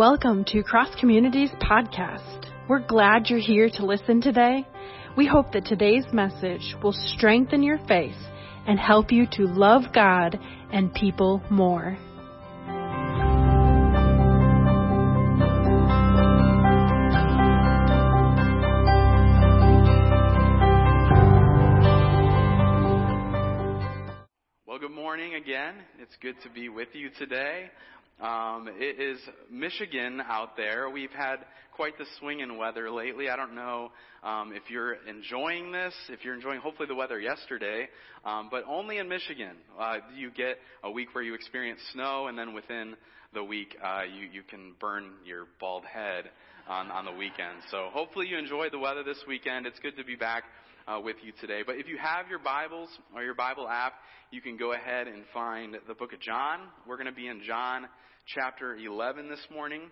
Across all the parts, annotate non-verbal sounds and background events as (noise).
Welcome to Cross Communities Podcast. We're glad you're here to listen today. We hope that today's message will strengthen your faith and help you to love God and people more. Good to be with you today. Um, it is Michigan out there. We've had quite the swing in weather lately. I don't know um, if you're enjoying this, if you're enjoying hopefully the weather yesterday, um, but only in Michigan uh, you get a week where you experience snow, and then within the week uh, you you can burn your bald head on on the weekend. So hopefully you enjoyed the weather this weekend. It's good to be back uh, with you today. But if you have your Bibles or your Bible app, you can go ahead and find the book of John. We're going to be in John chapter 11 this morning.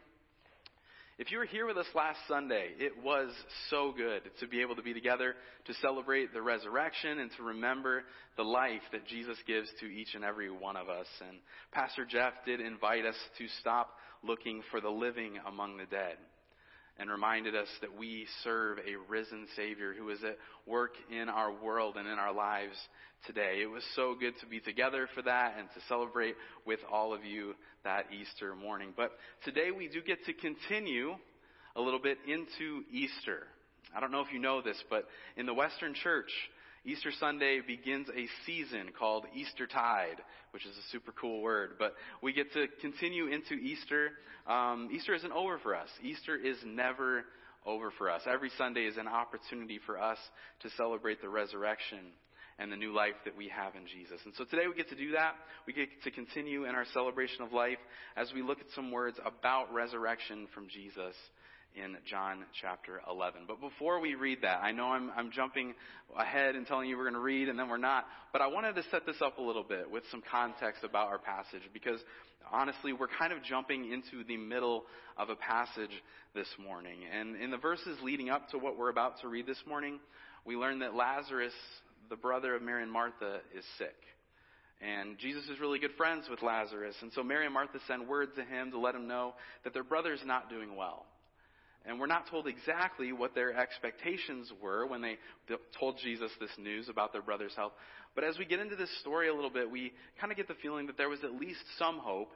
If you were here with us last Sunday, it was so good to be able to be together to celebrate the resurrection and to remember the life that Jesus gives to each and every one of us. And Pastor Jeff did invite us to stop looking for the living among the dead and reminded us that we serve a risen Savior who is at work in our world and in our lives today. It was so good to be together for that and to celebrate with all of you that Easter morning. But today we do get to continue a little bit into Easter. I don't know if you know this, but in the Western Church, Easter Sunday begins a season called Eastertide, which is a super cool word. But we get to continue into Easter. Um, Easter isn't over for us. Easter is never over for us. Every Sunday is an opportunity for us to celebrate the resurrection and the new life that we have in Jesus. And so today we get to do that. We get to continue in our celebration of life as we look at some words about resurrection from Jesus in John chapter 11. But before we read that, I know I'm, I'm jumping ahead and telling you we're going to read and then we're not, but I wanted to set this up a little bit with some context about our passage because honestly, we're kind of jumping into the middle of a passage this morning. And in the verses leading up to what we're about to read this morning, we learn that Lazarus, the brother of Mary and Martha, is sick. And Jesus is really good friends with Lazarus. And so Mary and Martha send word to him to let him know that their brother's not doing well. And we're not told exactly what their expectations were when they told Jesus this news about their brother's health. But as we get into this story a little bit, we kind of get the feeling that there was at least some hope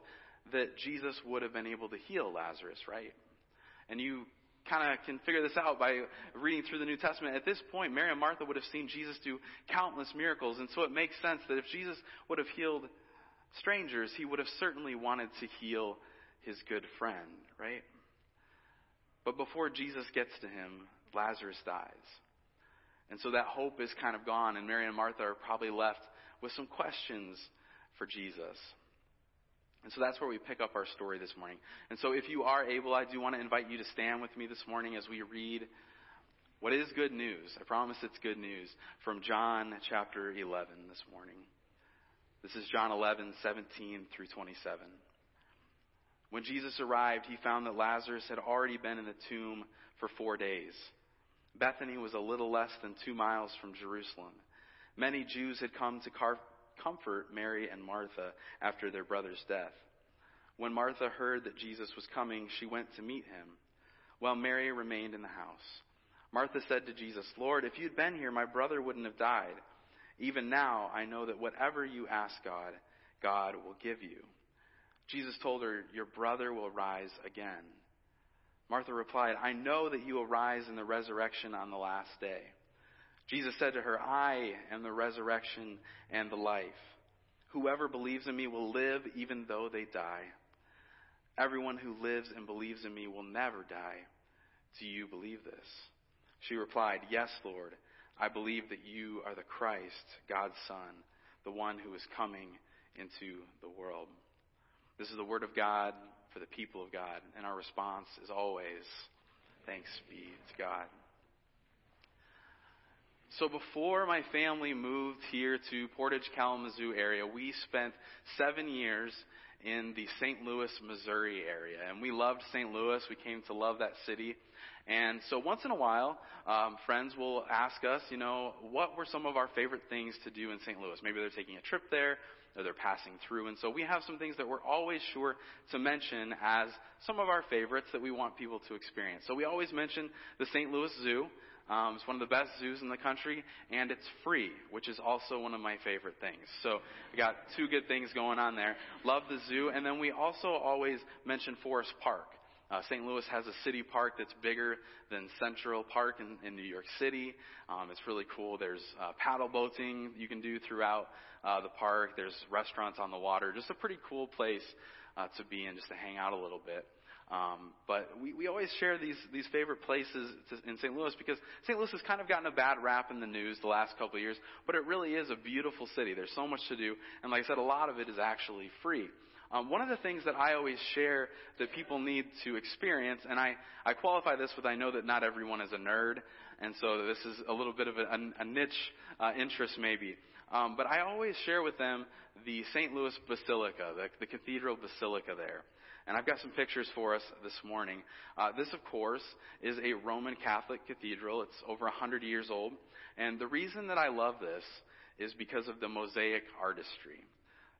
that Jesus would have been able to heal Lazarus, right? And you kind of can figure this out by reading through the New Testament. At this point, Mary and Martha would have seen Jesus do countless miracles, and so it makes sense that if Jesus would have healed strangers, he would have certainly wanted to heal his good friend, right? But before Jesus gets to him, Lazarus dies. And so that hope is kind of gone, and Mary and Martha are probably left with some questions for Jesus. And so that's where we pick up our story this morning. And so if you are able, I do want to invite you to stand with me this morning as we read what is good news. I promise it's good news from John chapter 11 this morning. This is John 11, 17 through 27. When Jesus arrived, he found that Lazarus had already been in the tomb for four days. Bethany was a little less than two miles from Jerusalem. Many Jews had come to car- comfort Mary and Martha after their brother's death. When Martha heard that Jesus was coming, she went to meet him, while Mary remained in the house. Martha said to Jesus, Lord, if you'd been here, my brother wouldn't have died. Even now, I know that whatever you ask God, God will give you. Jesus told her, Your brother will rise again. Martha replied, I know that you will rise in the resurrection on the last day. Jesus said to her, I am the resurrection and the life. Whoever believes in me will live even though they die. Everyone who lives and believes in me will never die. Do you believe this? She replied, Yes, Lord. I believe that you are the Christ, God's Son, the one who is coming into the world. This is the word of God for the people of God, and our response is always, thanks be to God. So before my family moved here to Portage, Kalamazoo area, we spent seven years in the St. Louis, Missouri area. And we loved St. Louis. We came to love that city. And so once in a while, um, friends will ask us, you know, what were some of our favorite things to do in St. Louis? Maybe they're taking a trip there, or they're passing through. And so we have some things that we're always sure to mention as some of our favorites that we want people to experience. So we always mention the St. Louis Zoo. Um, it's one of the best zoos in the country, and it's free, which is also one of my favorite things. So we got two good things going on there. Love the zoo, and then we also always mention Forest Park. Uh, St. Louis has a city park that's bigger than Central Park in, in New York City. Um, it's really cool. There's uh, paddle boating you can do throughout uh, the park. There's restaurants on the water. Just a pretty cool place uh, to be in, just to hang out a little bit. Um, but we, we always share these, these favorite places to, in St. Louis because St. Louis has kind of gotten a bad rap in the news the last couple of years, but it really is a beautiful city. There's so much to do, and like I said, a lot of it is actually free. Um, one of the things that I always share that people need to experience, and I, I qualify this with I know that not everyone is a nerd, and so this is a little bit of a, a niche uh, interest maybe. Um, but I always share with them the St. Louis Basilica, the, the Cathedral Basilica there. And I've got some pictures for us this morning. Uh, this, of course, is a Roman Catholic cathedral. It's over 100 years old. And the reason that I love this is because of the mosaic artistry.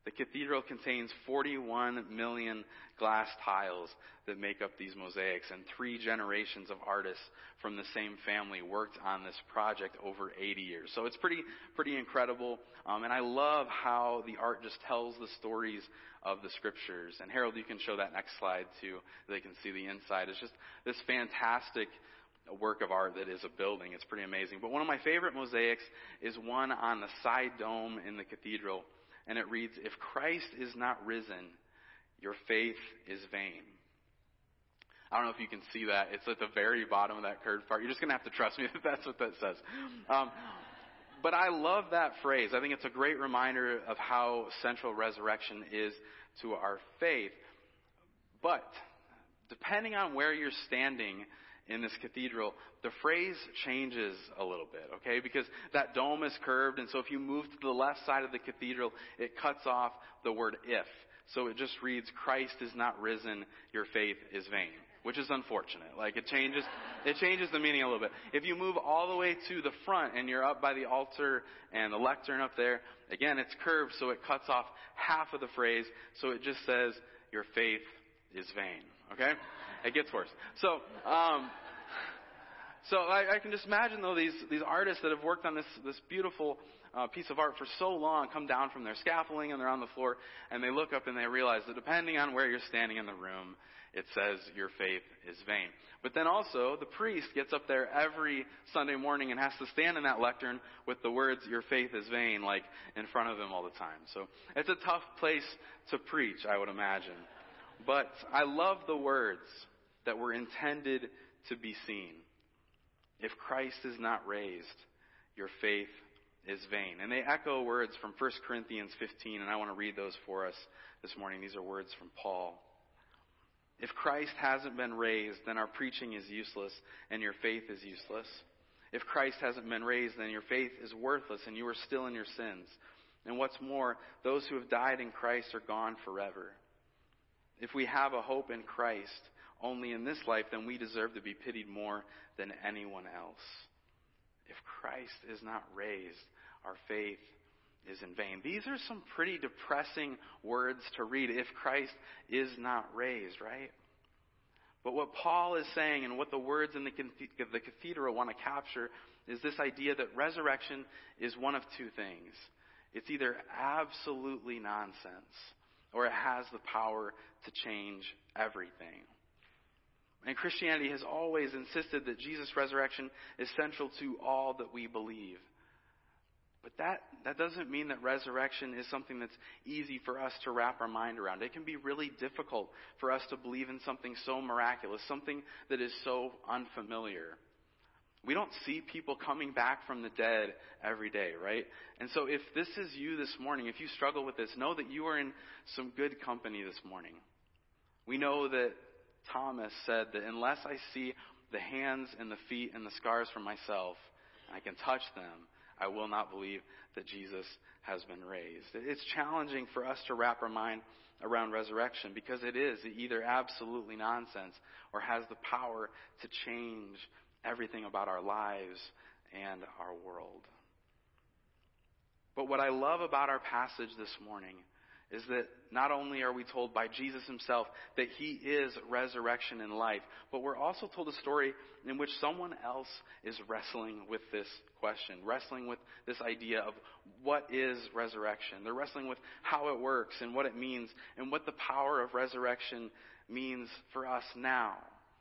The cathedral contains 41 million glass tiles that make up these mosaics, and three generations of artists from the same family worked on this project over 80 years. So it's pretty, pretty incredible. Um, and I love how the art just tells the stories of the scriptures. And Harold, you can show that next slide too. They can see the inside. It's just this fantastic work of art that is a building. It's pretty amazing. But one of my favorite mosaics is one on the side dome in the cathedral. And it reads, If Christ is not risen, your faith is vain. I don't know if you can see that. It's at the very bottom of that curved part. You're just going to have to trust me (laughs) that that's what that says. Um, but I love that phrase. I think it's a great reminder of how central resurrection is to our faith. But depending on where you're standing in this cathedral, the phrase changes a little bit, okay? Because that dome is curved, and so if you move to the left side of the cathedral, it cuts off the word if. So it just reads, Christ is not risen, your faith is vain which is unfortunate. Like it changes, it changes the meaning a little bit. If you move all the way to the front and you're up by the altar and the lectern up there, again, it's curved, so it cuts off half of the phrase, so it just says, your faith is vain. Okay? It gets worse. So, um, so I, I can just imagine though these these artists that have worked on this this beautiful uh, piece of art for so long come down from their scaffolding and they're on the floor and they look up and they realize that depending on where you're standing in the room, it says your faith is vain. But then also, the priest gets up there every Sunday morning and has to stand in that lectern with the words, your faith is vain, like in front of him all the time. So it's a tough place to preach, I would imagine. But I love the words that were intended to be seen. If Christ is not raised, your faith is vain. And they echo words from 1 Corinthians 15, and I want to read those for us this morning. These are words from Paul. If Christ hasn't been raised, then our preaching is useless and your faith is useless. If Christ hasn't been raised, then your faith is worthless and you are still in your sins. And what's more, those who have died in Christ are gone forever. If we have a hope in Christ only in this life, then we deserve to be pitied more than anyone else. If Christ is not raised, our faith is in vain. These are some pretty depressing words to read if Christ is not raised, right? But what Paul is saying and what the words in the, the cathedral want to capture is this idea that resurrection is one of two things. It's either absolutely nonsense or it has the power to change everything. And Christianity has always insisted that Jesus' resurrection is central to all that we believe. But that, that doesn't mean that resurrection is something that's easy for us to wrap our mind around. It can be really difficult for us to believe in something so miraculous, something that is so unfamiliar. We don't see people coming back from the dead every day, right? And so if this is you this morning, if you struggle with this, know that you are in some good company this morning. We know that Thomas said that unless I see the hands and the feet and the scars from myself, and I can touch them, I will not believe that Jesus has been raised. It's challenging for us to wrap our mind around resurrection because it is either absolutely nonsense or has the power to change everything about our lives and our world. But what I love about our passage this morning is that not only are we told by Jesus himself that he is resurrection and life, but we're also told a story in which someone else is wrestling with this question, wrestling with this idea of what is resurrection. They're wrestling with how it works and what it means and what the power of resurrection means for us now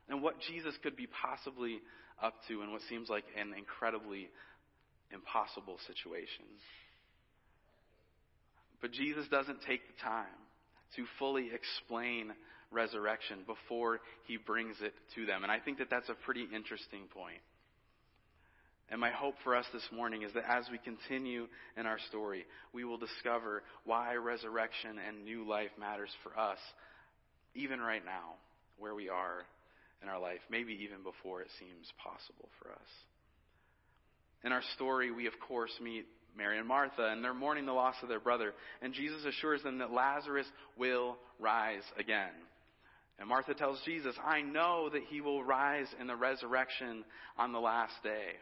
and what Jesus could be possibly up to in what seems like an incredibly impossible situation. But Jesus doesn't take the time to fully explain resurrection before he brings it to them. And I think that that's a pretty interesting point. And my hope for us this morning is that as we continue in our story, we will discover why resurrection and new life matters for us, even right now, where we are in our life, maybe even before it seems possible for us. In our story, we of course meet Mary and Martha, and they're mourning the loss of their brother. And Jesus assures them that Lazarus will rise again. And Martha tells Jesus, I know that he will rise in the resurrection on the last day.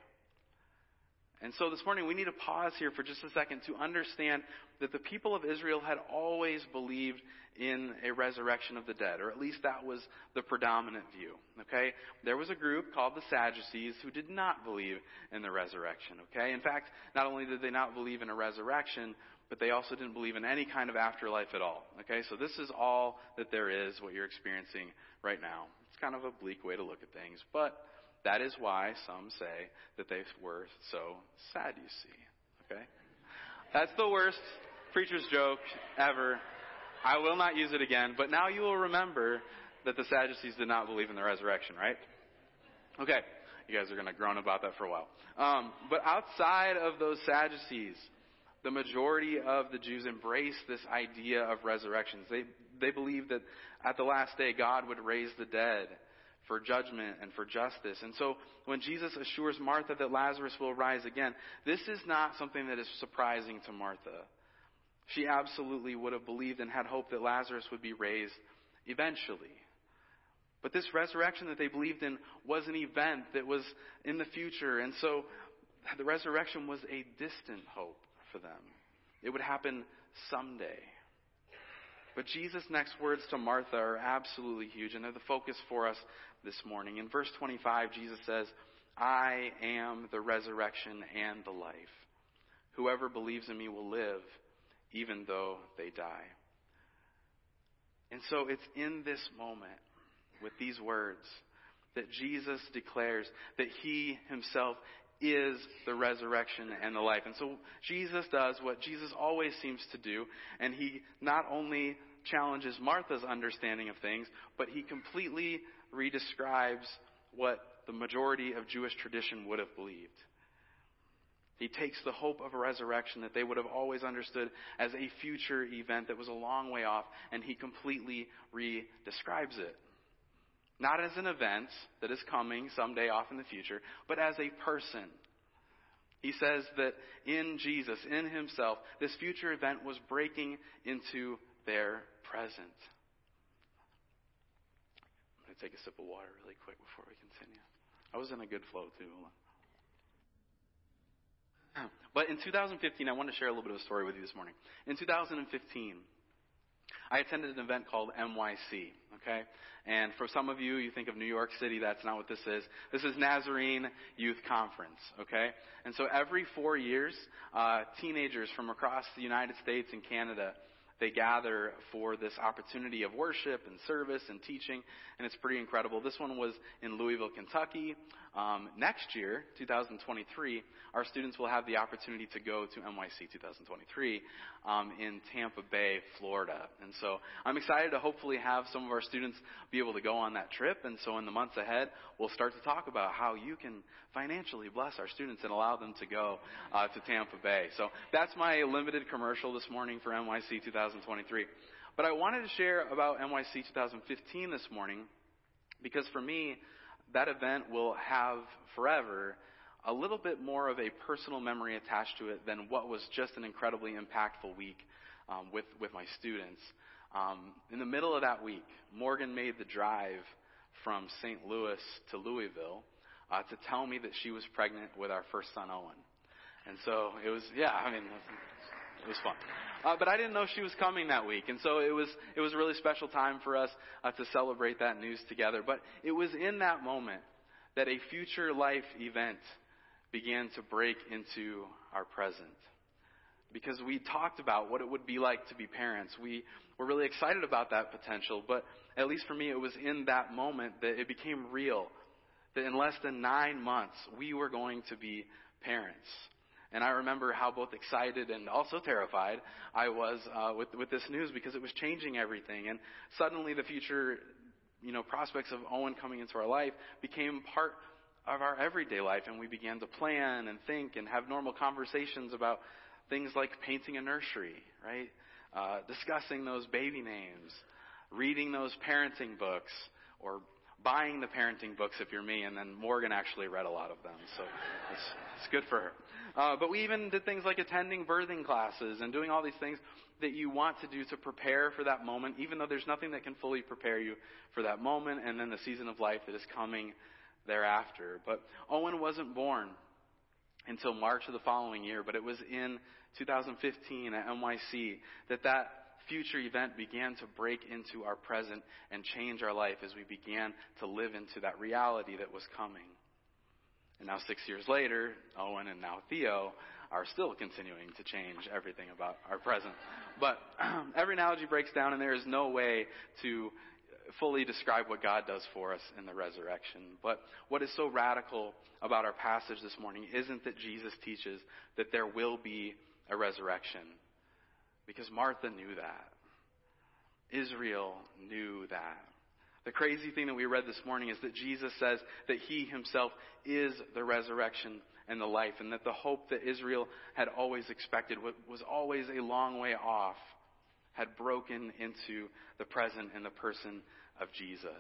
And so this morning we need to pause here for just a second to understand that the people of Israel had always believed in a resurrection of the dead, or at least that was the predominant view. Okay? There was a group called the Sadducees who did not believe in the resurrection. Okay? In fact, not only did they not believe in a resurrection, but they also didn't believe in any kind of afterlife at all. Okay? So this is all that there is, what you're experiencing right now. It's kind of a bleak way to look at things, but that is why some say that they were so sad, you see. Okay? That's the worst preacher's joke ever. I will not use it again, but now you will remember that the Sadducees did not believe in the resurrection, right? Okay. You guys are going to groan about that for a while. Um, but outside of those Sadducees, the majority of the Jews embraced this idea of resurrections. They, they believed that at the last day God would raise the dead for judgment and for justice. And so when Jesus assures Martha that Lazarus will rise again, this is not something that is surprising to Martha. She absolutely would have believed and had hoped that Lazarus would be raised eventually. But this resurrection that they believed in was an event that was in the future. And so the resurrection was a distant hope for them. It would happen someday. But Jesus' next words to Martha are absolutely huge, and they're the focus for us this morning. In verse 25, Jesus says, I am the resurrection and the life. Whoever believes in me will live, even though they die. And so it's in this moment, with these words, that Jesus declares that he himself is the resurrection and the life. And so Jesus does what Jesus always seems to do, and he not only challenges Martha's understanding of things, but he completely redescribes what the majority of Jewish tradition would have believed. He takes the hope of a resurrection that they would have always understood as a future event that was a long way off, and he completely redescribes it. Not as an event that is coming someday off in the future, but as a person. He says that in Jesus, in himself, this future event was breaking into their present. I'm going to take a sip of water really quick before we continue. I was in a good flow too. But in 2015, I want to share a little bit of a story with you this morning. In 2015, I attended an event called NYC, okay? And for some of you, you think of New York City, that's not what this is. This is Nazarene Youth Conference, okay? And so every four years, uh, teenagers from across the United States and Canada they gather for this opportunity of worship and service and teaching, and it's pretty incredible. This one was in Louisville, Kentucky. Um, next year, 2023, our students will have the opportunity to go to NYC 2023 um, in Tampa Bay, Florida. And so I'm excited to hopefully have some of our students be able to go on that trip. And so in the months ahead, we'll start to talk about how you can financially bless our students and allow them to go uh, to Tampa Bay. So that's my limited commercial this morning for NYC 2023. But I wanted to share about NYC 2015 this morning because for me, that event will have forever a little bit more of a personal memory attached to it than what was just an incredibly impactful week um, with, with my students. Um, in the middle of that week, Morgan made the drive from St. Louis to Louisville uh, to tell me that she was pregnant with our first son, Owen. And so it was, yeah, I mean, it was fun. Uh, but I didn't know she was coming that week, and so it was it was a really special time for us uh, to celebrate that news together. But it was in that moment that a future life event began to break into our present. Because we talked about what it would be like to be parents. We were really excited about that potential, but at least for me, it was in that moment that it became real. That in less than nine months, we were going to be parents. And I remember how both excited and also terrified I was uh, with with this news because it was changing everything. And suddenly, the future, you know, prospects of Owen coming into our life became part of our everyday life, and we began to plan and think and have normal conversations about things like painting a nursery, right? Uh, discussing those baby names, reading those parenting books, or buying the parenting books if you're me, and then Morgan actually read a lot of them, so it's, it's good for her. Uh, but we even did things like attending birthing classes and doing all these things that you want to do to prepare for that moment, even though there's nothing that can fully prepare you for that moment and then the season of life that is coming thereafter. But Owen wasn't born until March of the following year, but it was in 2015 at NYC that that future event began to break into our present and change our life as we began to live into that reality that was coming. And now, six years later, Owen and now Theo are still continuing to change everything about our present. But (clears throat) every analogy breaks down, and there is no way to fully describe what God does for us in the resurrection. But what is so radical about our passage this morning isn't that Jesus teaches that there will be a resurrection, because Martha knew that. Israel knew that. The crazy thing that we read this morning is that Jesus says that he himself is the resurrection and the life, and that the hope that Israel had always expected was always a long way off, had broken into the present in the person of Jesus.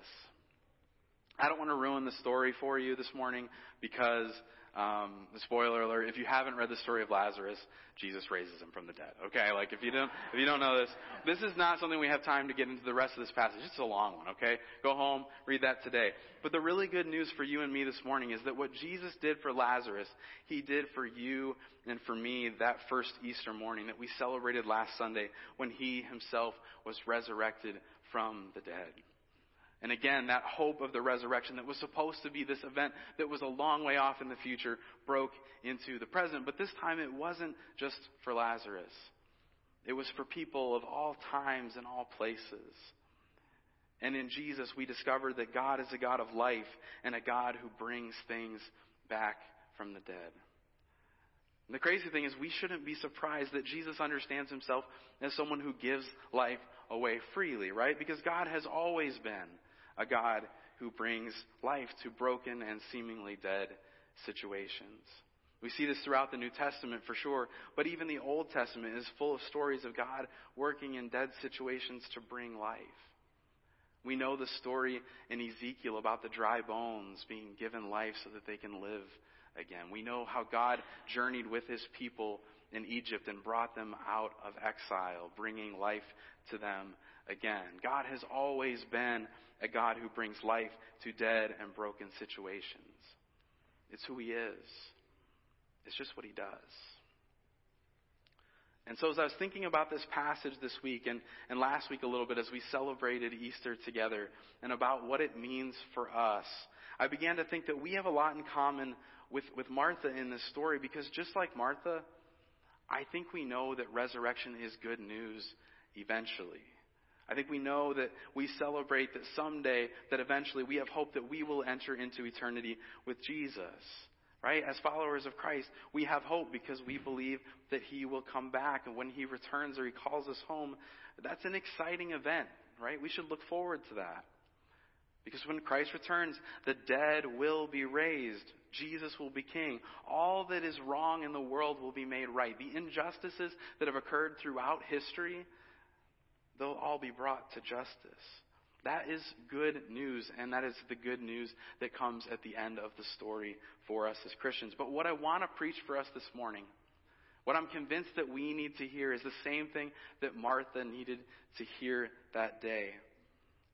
I don't want to ruin the story for you this morning because um, spoiler alert: if you haven't read the story of Lazarus, Jesus raises him from the dead. Okay, like if you don't if you don't know this, this is not something we have time to get into the rest of this passage. It's a long one. Okay, go home, read that today. But the really good news for you and me this morning is that what Jesus did for Lazarus, He did for you and for me that first Easter morning that we celebrated last Sunday when He Himself was resurrected from the dead. And again, that hope of the resurrection that was supposed to be this event that was a long way off in the future broke into the present. But this time it wasn't just for Lazarus. It was for people of all times and all places. And in Jesus, we discovered that God is a God of life and a God who brings things back from the dead. And the crazy thing is, we shouldn't be surprised that Jesus understands himself as someone who gives life away freely, right? Because God has always been a God who brings life to broken and seemingly dead situations. We see this throughout the New Testament for sure, but even the Old Testament is full of stories of God working in dead situations to bring life. We know the story in Ezekiel about the dry bones being given life so that they can live again. We know how God journeyed with his people in Egypt and brought them out of exile, bringing life to them again. God has always been a God who brings life to dead and broken situations. It's who He is. It's just what He does. And so, as I was thinking about this passage this week and, and last week a little bit as we celebrated Easter together and about what it means for us, I began to think that we have a lot in common with, with Martha in this story because just like Martha, I think we know that resurrection is good news eventually. I think we know that we celebrate that someday, that eventually we have hope that we will enter into eternity with Jesus. Right? As followers of Christ, we have hope because we believe that He will come back and when He returns or He calls us home, that's an exciting event, right? We should look forward to that. Because when Christ returns, the dead will be raised. Jesus will be king. All that is wrong in the world will be made right. The injustices that have occurred throughout history, they'll all be brought to justice. That is good news, and that is the good news that comes at the end of the story for us as Christians. But what I want to preach for us this morning, what I'm convinced that we need to hear, is the same thing that Martha needed to hear that day.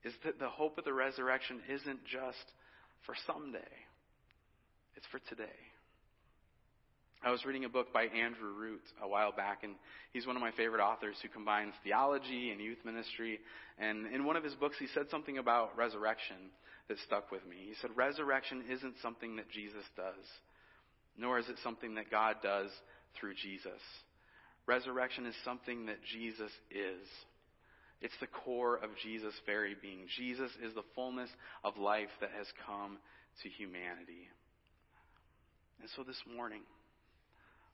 Is that the hope of the resurrection isn't just for someday, it's for today. I was reading a book by Andrew Root a while back, and he's one of my favorite authors who combines theology and youth ministry. And in one of his books, he said something about resurrection that stuck with me. He said, Resurrection isn't something that Jesus does, nor is it something that God does through Jesus. Resurrection is something that Jesus is. It's the core of Jesus' very being. Jesus is the fullness of life that has come to humanity. And so this morning,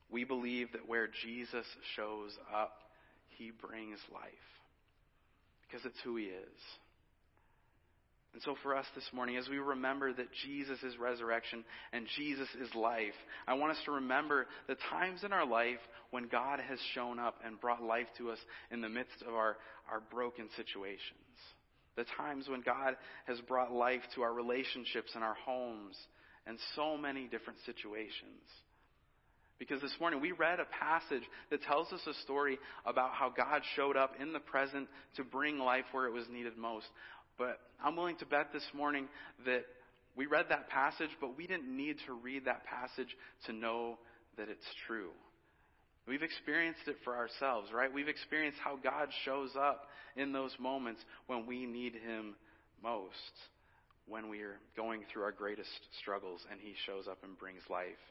we believe that where Jesus shows up, he brings life. Because it's who he is. And so for us this morning, as we remember that Jesus is resurrection and Jesus is life, I want us to remember the times in our life when God has shown up and brought life to us in the midst of our, our broken situations. The times when God has brought life to our relationships and our homes and so many different situations. Because this morning we read a passage that tells us a story about how God showed up in the present to bring life where it was needed most. But I'm willing to bet this morning that we read that passage, but we didn't need to read that passage to know that it's true. We've experienced it for ourselves, right? We've experienced how God shows up in those moments when we need Him most, when we are going through our greatest struggles and He shows up and brings life.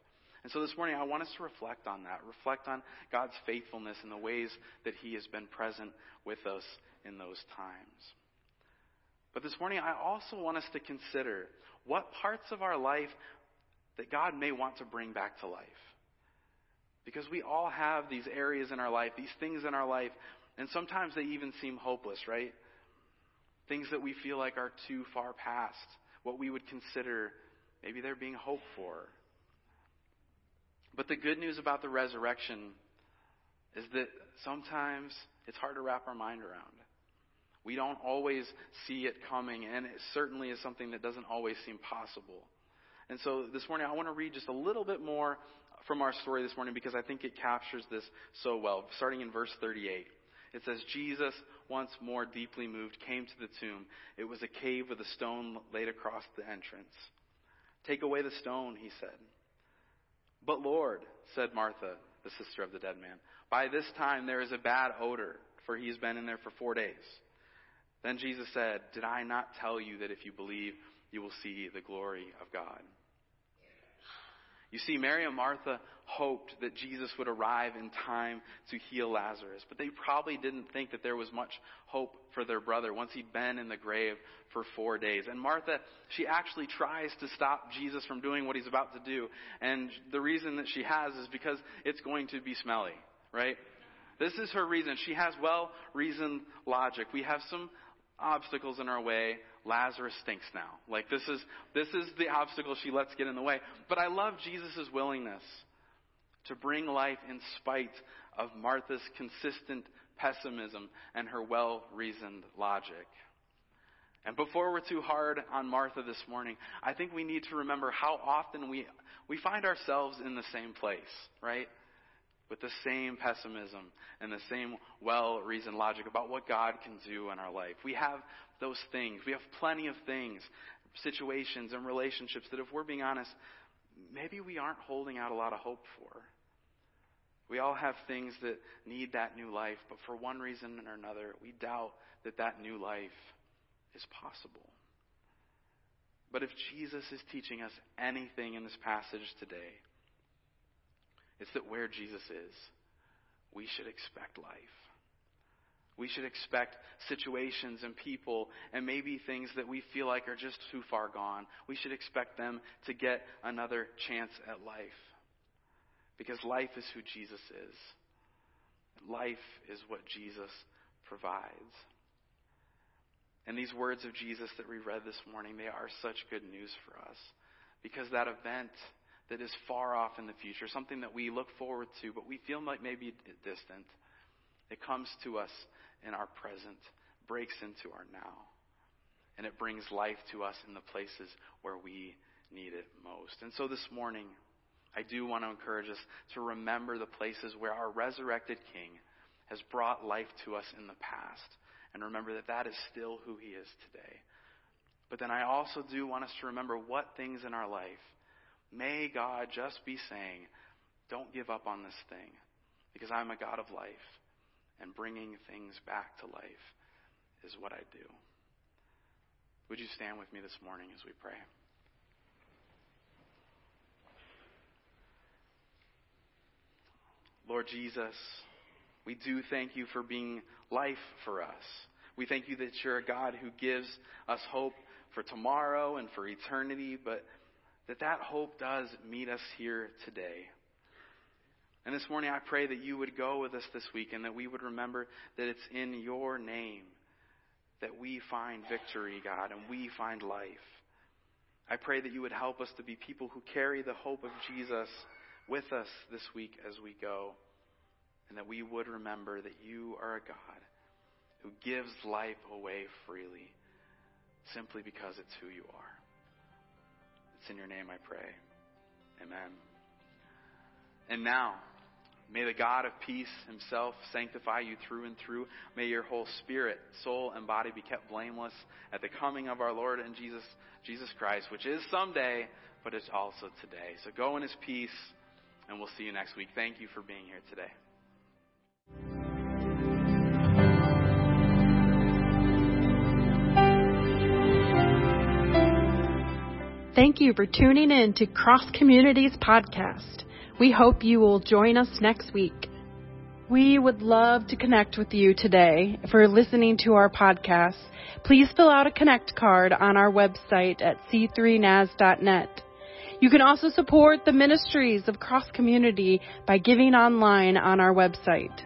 And so this morning, I want us to reflect on that, reflect on God's faithfulness and the ways that He has been present with us in those times. But this morning, I also want us to consider what parts of our life that God may want to bring back to life. Because we all have these areas in our life, these things in our life, and sometimes they even seem hopeless, right? Things that we feel like are too far past what we would consider maybe there being hope for. But the good news about the resurrection is that sometimes it's hard to wrap our mind around. We don't always see it coming, and it certainly is something that doesn't always seem possible. And so this morning, I want to read just a little bit more from our story this morning because I think it captures this so well. Starting in verse 38, it says, Jesus, once more deeply moved, came to the tomb. It was a cave with a stone laid across the entrance. Take away the stone, he said. But Lord, said Martha, the sister of the dead man, by this time there is a bad odor, for he has been in there for four days. Then Jesus said, Did I not tell you that if you believe, you will see the glory of God? You see, Mary and Martha hoped that Jesus would arrive in time to heal Lazarus, but they probably didn't think that there was much hope for their brother once he'd been in the grave for four days. And Martha, she actually tries to stop Jesus from doing what he's about to do. And the reason that she has is because it's going to be smelly, right? This is her reason. She has well reasoned logic. We have some obstacles in our way. Lazarus stinks now. Like this is, this is the obstacle she lets get in the way. But I love Jesus' willingness to bring life in spite of Martha's consistent pessimism and her well reasoned logic. And before we're too hard on Martha this morning, I think we need to remember how often we, we find ourselves in the same place, right? With the same pessimism and the same well reasoned logic about what God can do in our life. We have those things. We have plenty of things, situations, and relationships that, if we're being honest, maybe we aren't holding out a lot of hope for. We all have things that need that new life, but for one reason or another, we doubt that that new life is possible. But if Jesus is teaching us anything in this passage today, it's that where Jesus is, we should expect life. We should expect situations and people and maybe things that we feel like are just too far gone. We should expect them to get another chance at life. Because life is who Jesus is. Life is what Jesus provides. And these words of Jesus that we read this morning, they are such good news for us. Because that event that is far off in the future, something that we look forward to, but we feel like maybe distant, it comes to us in our present, breaks into our now. And it brings life to us in the places where we need it most. And so this morning, I do want to encourage us to remember the places where our resurrected King has brought life to us in the past. And remember that that is still who he is today. But then I also do want us to remember what things in our life may God just be saying, don't give up on this thing because I'm a God of life and bringing things back to life is what I do. Would you stand with me this morning as we pray? Lord Jesus, we do thank you for being life for us. We thank you that you're a God who gives us hope for tomorrow and for eternity, but that that hope does meet us here today. And this morning I pray that you would go with us this week and that we would remember that it's in your name that we find victory, God, and we find life. I pray that you would help us to be people who carry the hope of Jesus with us this week as we go, and that we would remember that you are a God who gives life away freely simply because it's who you are. It's in your name I pray. Amen. And now, may the God of peace himself sanctify you through and through. May your whole spirit, soul, and body be kept blameless at the coming of our Lord and Jesus, Jesus Christ, which is someday, but it's also today. So go in his peace, and we'll see you next week. Thank you for being here today. Thank you for tuning in to Cross Communities Podcast. We hope you will join us next week. We would love to connect with you today. For listening to our podcast, please fill out a connect card on our website at c3nas.net. You can also support the ministries of Cross Community by giving online on our website.